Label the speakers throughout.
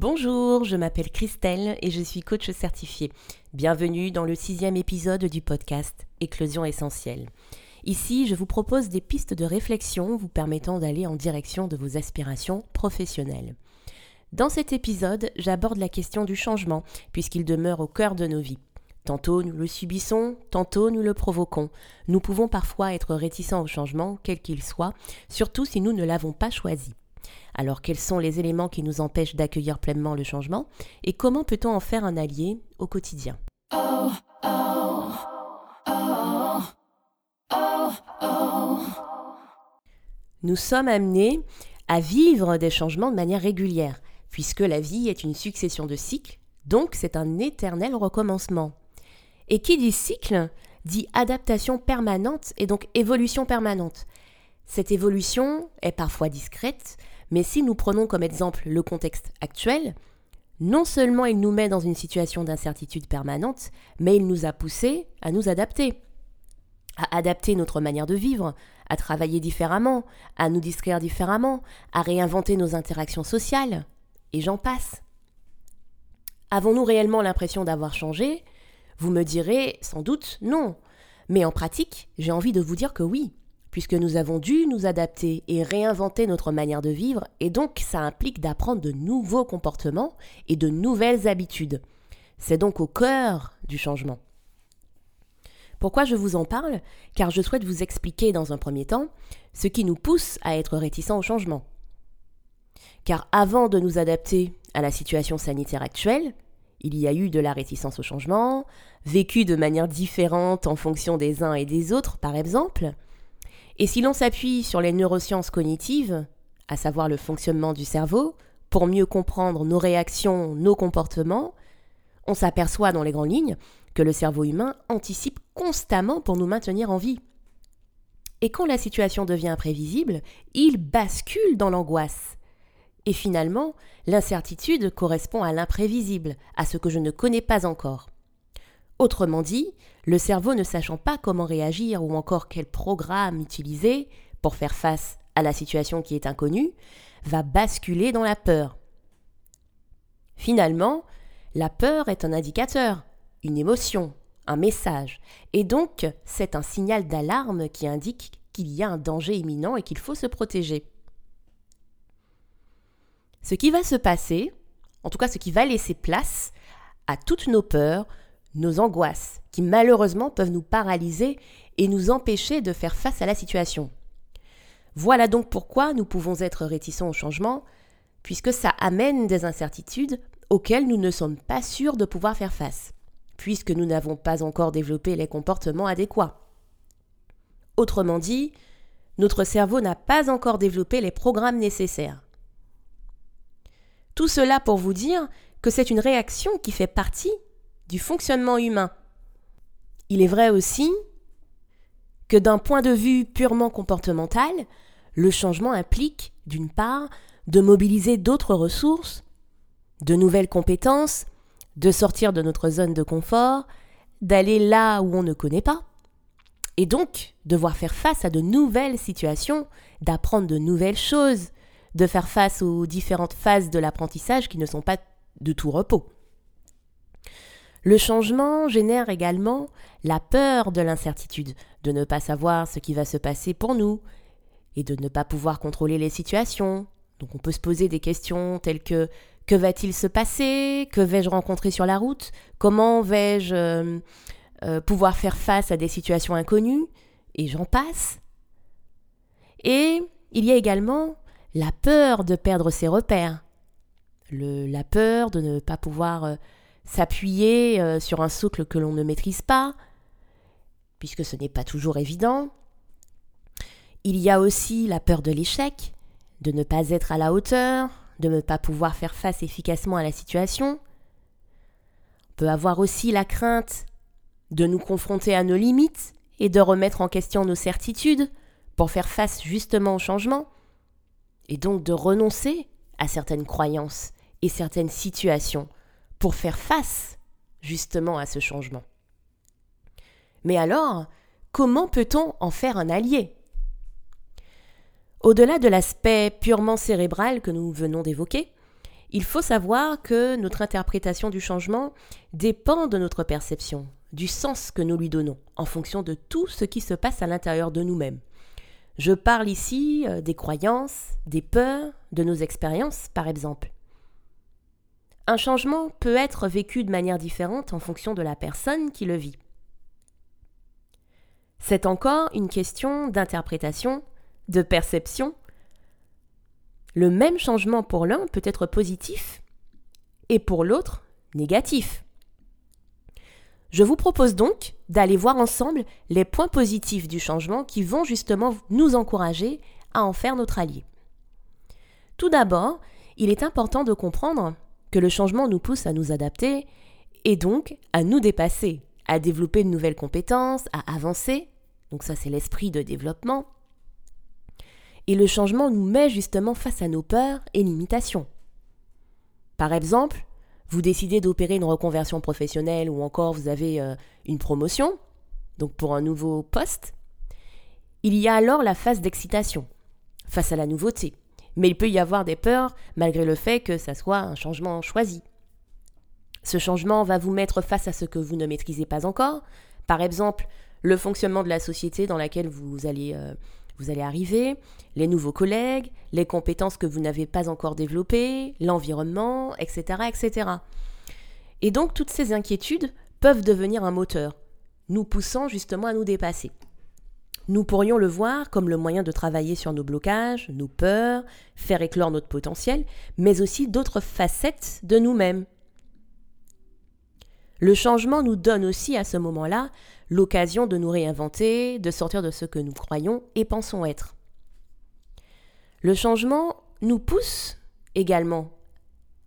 Speaker 1: Bonjour, je m'appelle Christelle et je suis coach certifié. Bienvenue dans le sixième épisode du podcast Éclosion essentielle. Ici, je vous propose des pistes de réflexion vous permettant d'aller en direction de vos aspirations professionnelles. Dans cet épisode, j'aborde la question du changement, puisqu'il demeure au cœur de nos vies. Tantôt nous le subissons, tantôt nous le provoquons. Nous pouvons parfois être réticents au changement, quel qu'il soit, surtout si nous ne l'avons pas choisi. Alors quels sont les éléments qui nous empêchent d'accueillir pleinement le changement et comment peut-on en faire un allié au quotidien? Nous sommes amenés à vivre des changements de manière régulière, puisque la vie est une succession de cycles, donc c'est un éternel recommencement. Et qui dit cycle dit adaptation permanente et donc évolution permanente. Cette évolution est parfois discrète, mais si nous prenons comme exemple le contexte actuel, non seulement il nous met dans une situation d'incertitude permanente, mais il nous a poussés à nous adapter, à adapter notre manière de vivre, à travailler différemment, à nous distraire différemment, à réinventer nos interactions sociales, et j'en passe. Avons-nous réellement l'impression d'avoir changé? Vous me direz sans doute non. Mais en pratique, j'ai envie de vous dire que oui puisque nous avons dû nous adapter et réinventer notre manière de vivre, et donc ça implique d'apprendre de nouveaux comportements et de nouvelles habitudes. C'est donc au cœur du changement. Pourquoi je vous en parle? Car je souhaite vous expliquer dans un premier temps ce qui nous pousse à être réticents au changement. Car avant de nous adapter à la situation sanitaire actuelle, il y a eu de la réticence au changement, vécue de manière différente en fonction des uns et des autres, par exemple, et si l'on s'appuie sur les neurosciences cognitives, à savoir le fonctionnement du cerveau, pour mieux comprendre nos réactions, nos comportements, on s'aperçoit dans les grandes lignes que le cerveau humain anticipe constamment pour nous maintenir en vie. Et quand la situation devient imprévisible, il bascule dans l'angoisse. Et finalement, l'incertitude correspond à l'imprévisible, à ce que je ne connais pas encore. Autrement dit, le cerveau ne sachant pas comment réagir ou encore quel programme utiliser pour faire face à la situation qui est inconnue, va basculer dans la peur. Finalement, la peur est un indicateur, une émotion, un message, et donc c'est un signal d'alarme qui indique qu'il y a un danger imminent et qu'il faut se protéger. Ce qui va se passer, en tout cas ce qui va laisser place à toutes nos peurs, nos angoisses, qui malheureusement peuvent nous paralyser et nous empêcher de faire face à la situation. Voilà donc pourquoi nous pouvons être réticents au changement, puisque ça amène des incertitudes auxquelles nous ne sommes pas sûrs de pouvoir faire face, puisque nous n'avons pas encore développé les comportements adéquats. Autrement dit, notre cerveau n'a pas encore développé les programmes nécessaires. Tout cela pour vous dire que c'est une réaction qui fait partie du fonctionnement humain. Il est vrai aussi que d'un point de vue purement comportemental, le changement implique, d'une part, de mobiliser d'autres ressources, de nouvelles compétences, de sortir de notre zone de confort, d'aller là où on ne connaît pas, et donc devoir faire face à de nouvelles situations, d'apprendre de nouvelles choses, de faire face aux différentes phases de l'apprentissage qui ne sont pas de tout repos. Le changement génère également la peur de l'incertitude, de ne pas savoir ce qui va se passer pour nous, et de ne pas pouvoir contrôler les situations. Donc on peut se poser des questions telles que que va-t-il se passer? Que vais-je rencontrer sur la route? Comment vais-je euh, euh, pouvoir faire face à des situations inconnues? Et j'en passe. Et il y a également la peur de perdre ses repères, la peur de ne pas pouvoir euh, s'appuyer euh, sur un socle que l'on ne maîtrise pas, puisque ce n'est pas toujours évident. Il y a aussi la peur de l'échec, de ne pas être à la hauteur, de ne pas pouvoir faire face efficacement à la situation. On peut avoir aussi la crainte de nous confronter à nos limites et de remettre en question nos certitudes pour faire face justement au changement, et donc de renoncer à certaines croyances et certaines situations pour faire face justement à ce changement. Mais alors, comment peut-on en faire un allié? Au-delà de l'aspect purement cérébral que nous venons d'évoquer, Il faut savoir que notre interprétation du changement dépend de notre perception, du sens que nous lui donnons, en fonction de tout ce qui se passe à l'intérieur de nous-mêmes. Je parle ici euh, des croyances, des peurs, de nos expériences, par exemple. Un changement peut être vécu de manière différente en fonction de la personne qui le vit. C'est encore une question d'interprétation, de perception. Le même changement pour l'un peut être positif et pour l'autre négatif. Je vous propose donc d'aller voir ensemble les points positifs du changement qui vont justement nous encourager à en faire notre allié. Tout d'abord, il est important de comprendre que le changement nous pousse à nous adapter et donc à nous dépasser, à développer de nouvelles compétences, à avancer. Donc ça c'est l'esprit de développement. Et le changement nous met justement face à nos peurs et limitations. Par exemple, vous décidez d'opérer une reconversion professionnelle ou encore vous avez euh, une promotion, donc pour un nouveau poste, il y a alors la phase d'excitation face à la nouveauté. Mais il peut y avoir des peurs malgré le fait que ça soit un changement choisi. Ce changement va vous mettre face à ce que vous ne maîtrisez pas encore, par exemple le fonctionnement de la société dans laquelle vous allez, euh, vous allez arriver, les nouveaux collègues, les compétences que vous n'avez pas encore développées, l'environnement, etc., etc. Et donc toutes ces inquiétudes peuvent devenir un moteur, nous poussant justement à nous dépasser. Nous pourrions le voir comme le moyen de travailler sur nos blocages, nos peurs, faire éclore notre potentiel, mais aussi d'autres facettes de nous-mêmes. Le changement nous donne aussi à ce moment-là l'occasion de nous réinventer, de sortir de ce que nous croyons et pensons être. Le changement nous pousse également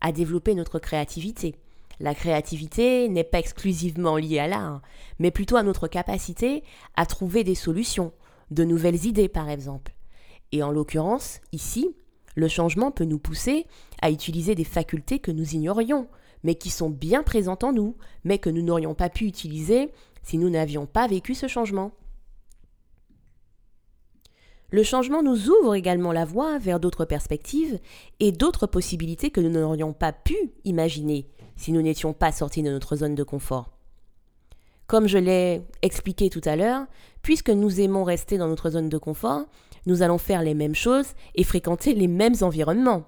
Speaker 1: à développer notre créativité. La créativité n'est pas exclusivement liée à l'art, mais plutôt à notre capacité à trouver des solutions, de nouvelles idées par exemple. Et en l'occurrence, ici, le changement peut nous pousser à utiliser des facultés que nous ignorions, mais qui sont bien présentes en nous, mais que nous n'aurions pas pu utiliser si nous n'avions pas vécu ce changement. Le changement nous ouvre également la voie vers d'autres perspectives et d'autres possibilités que nous n'aurions pas pu imaginer si nous n'étions pas sortis de notre zone de confort. Comme je l'ai expliqué tout à l'heure, puisque nous aimons rester dans notre zone de confort, nous allons faire les mêmes choses et fréquenter les mêmes environnements.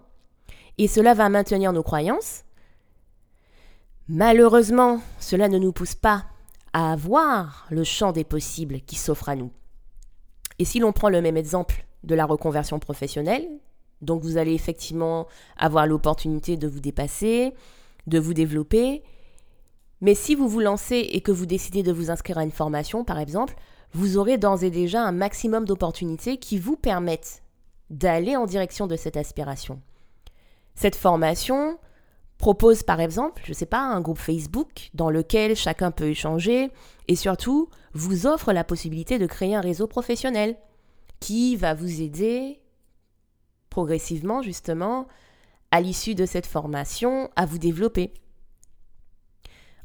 Speaker 1: Et cela va maintenir nos croyances. Malheureusement, cela ne nous pousse pas à voir le champ des possibles qui s'offre à nous. Et si l'on prend le même exemple de la reconversion professionnelle, donc vous allez effectivement avoir l'opportunité de vous dépasser, de vous développer. Mais si vous vous lancez et que vous décidez de vous inscrire à une formation, par exemple, vous aurez d'ores et déjà un maximum d'opportunités qui vous permettent d'aller en direction de cette aspiration. Cette formation propose par exemple, je ne sais pas, un groupe Facebook dans lequel chacun peut échanger et surtout vous offre la possibilité de créer un réseau professionnel qui va vous aider progressivement justement à l'issue de cette formation à vous développer.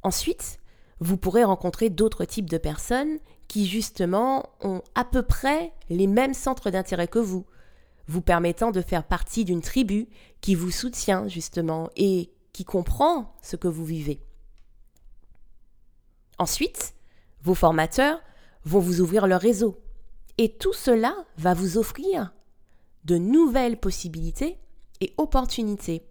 Speaker 1: Ensuite, vous pourrez rencontrer d'autres types de personnes qui justement ont à peu près les mêmes centres d'intérêt que vous, vous permettant de faire partie d'une tribu qui vous soutient justement et qui comprend ce que vous vivez. Ensuite, vos formateurs vont vous ouvrir leur réseau et tout cela va vous offrir de nouvelles possibilités et opportunités.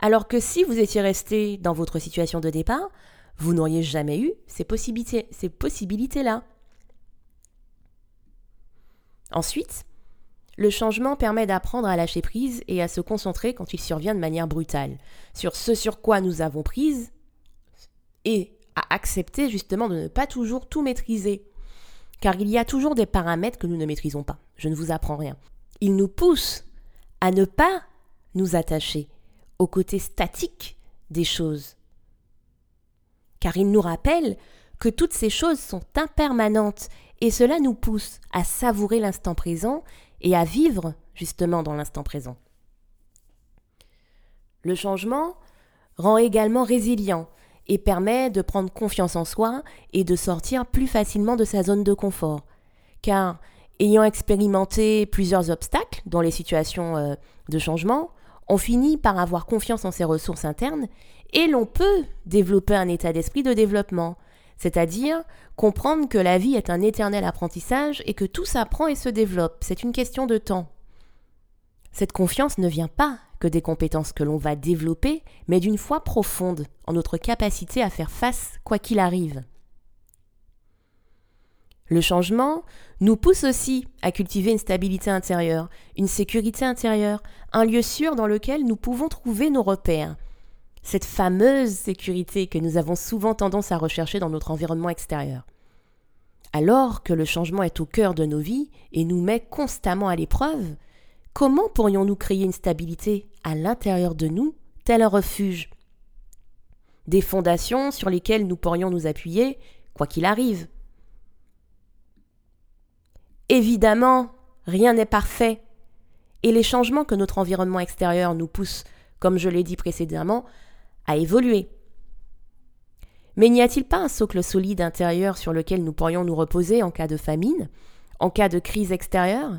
Speaker 1: Alors que si vous étiez resté dans votre situation de départ, vous n'auriez jamais eu ces possibilités, ces possibilités-là. Ensuite, le changement permet d'apprendre à lâcher prise et à se concentrer quand il survient de manière brutale sur ce sur quoi nous avons prise et à accepter justement de ne pas toujours tout maîtriser. Car il y a toujours des paramètres que nous ne maîtrisons pas. Je ne vous apprends rien. Il nous pousse à ne pas nous attacher au côté statique des choses. Car il nous rappelle que toutes ces choses sont impermanentes et cela nous pousse à savourer l'instant présent et à vivre justement dans l'instant présent. Le changement rend également résilient et permet de prendre confiance en soi et de sortir plus facilement de sa zone de confort. Car ayant expérimenté plusieurs obstacles dans les situations euh, de changement, On finit par avoir confiance en ses ressources internes et l'on peut développer un état d'esprit de développement, c'est-à-dire comprendre que la vie est un éternel apprentissage et que tout s'apprend et se développe, c'est une question de temps. Cette confiance ne vient pas que des compétences que l'on va développer, mais d'une foi profonde en notre capacité à faire face quoi qu'il arrive. Le changement nous pousse aussi à cultiver une stabilité intérieure, une sécurité intérieure, un lieu sûr dans lequel nous pouvons trouver nos repères. Cette fameuse sécurité que nous avons souvent tendance à rechercher dans notre environnement extérieur. Alors que le changement est au cœur de nos vies et nous met constamment à l'épreuve, comment pourrions-nous créer une stabilité à l'intérieur de nous, tel un refuge? Des fondations sur lesquelles nous pourrions nous appuyer, quoi qu'il arrive. Évidemment, rien n'est parfait. Et les changements que notre environnement extérieur nous pousse, comme je l'ai dit précédemment, à évoluer. Mais n'y a-t-il pas un socle solide intérieur sur lequel nous pourrions nous reposer en cas de famine, en cas de crise extérieure?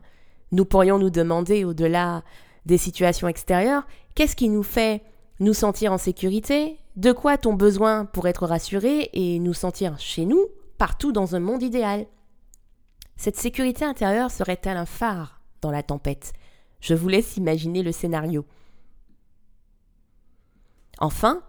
Speaker 1: Nous pourrions nous demander, au-delà des situations extérieures, qu'est-ce qui nous fait nous sentir en sécurité? De quoi a-t-on besoin pour être rassuré et nous sentir chez nous, partout dans un monde idéal? Cette sécurité intérieure serait-elle un phare dans la tempête? Je vous laisse imaginer le scénario. Enfin,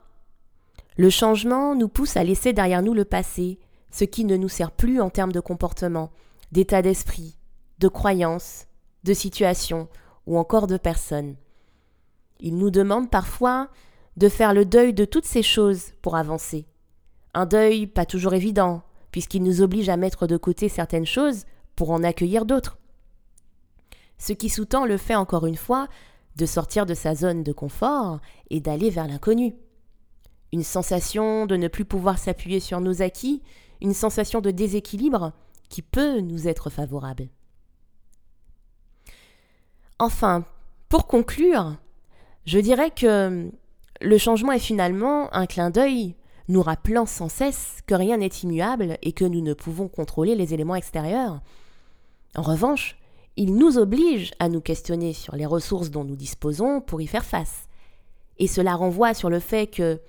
Speaker 1: le changement nous pousse à laisser derrière nous le passé, ce qui ne nous sert plus en termes de comportement, d'état d'esprit, de croyances, de situation ou encore de personnes. Il nous demande parfois de faire le deuil de toutes ces choses pour avancer. Un deuil pas toujours évident, puisqu'il nous oblige à mettre de côté certaines choses pour en accueillir d'autres. Ce qui sous-tend le fait encore une fois de sortir de sa zone de confort et d'aller vers l'inconnu. Une sensation de ne plus pouvoir s'appuyer sur nos acquis, une sensation de déséquilibre qui peut nous être favorable. Enfin, pour conclure, je dirais que le changement est finalement un clin d'œil nous rappelant sans cesse que rien n'est immuable et que nous ne pouvons contrôler les éléments extérieurs, en revanche, il nous oblige à nous questionner sur les ressources dont nous disposons pour y faire face. Et cela renvoie sur le fait que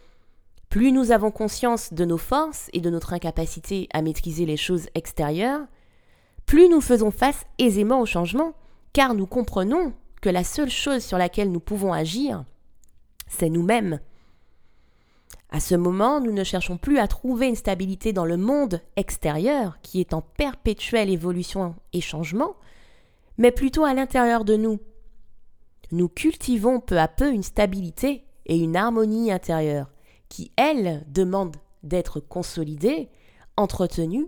Speaker 1: plus nous avons conscience de nos forces et de notre incapacité à maîtriser les choses extérieures, plus nous faisons face aisément au changement, car nous comprenons que la seule chose sur laquelle nous pouvons agir, c'est nous-mêmes. À ce moment, nous ne cherchons plus à trouver une stabilité dans le monde extérieur, qui est en perpétuelle évolution et changement, mais plutôt à l'intérieur de nous. Nous cultivons peu à peu une stabilité et une harmonie intérieure, qui, elles, demandent d'être consolidées, entretenues,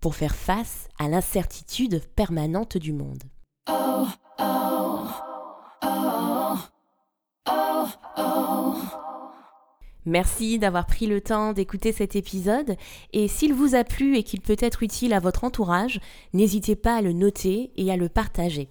Speaker 1: pour faire face à l'incertitude permanente du monde. Oh, oh, oh, Merci d'avoir pris le temps d'écouter cet épisode et s'il vous a plu et qu'il peut être utile à votre entourage, n'hésitez pas à le noter et à le partager.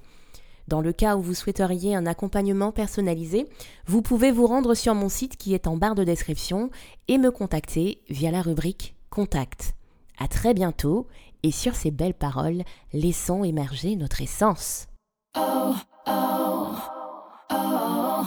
Speaker 1: Dans le cas où vous souhaiteriez un accompagnement personnalisé, vous pouvez vous rendre sur mon site qui est en barre de description et me contacter via la rubrique Contact. À très bientôt et sur ces belles paroles, laissons émerger notre essence. Oh, oh, oh,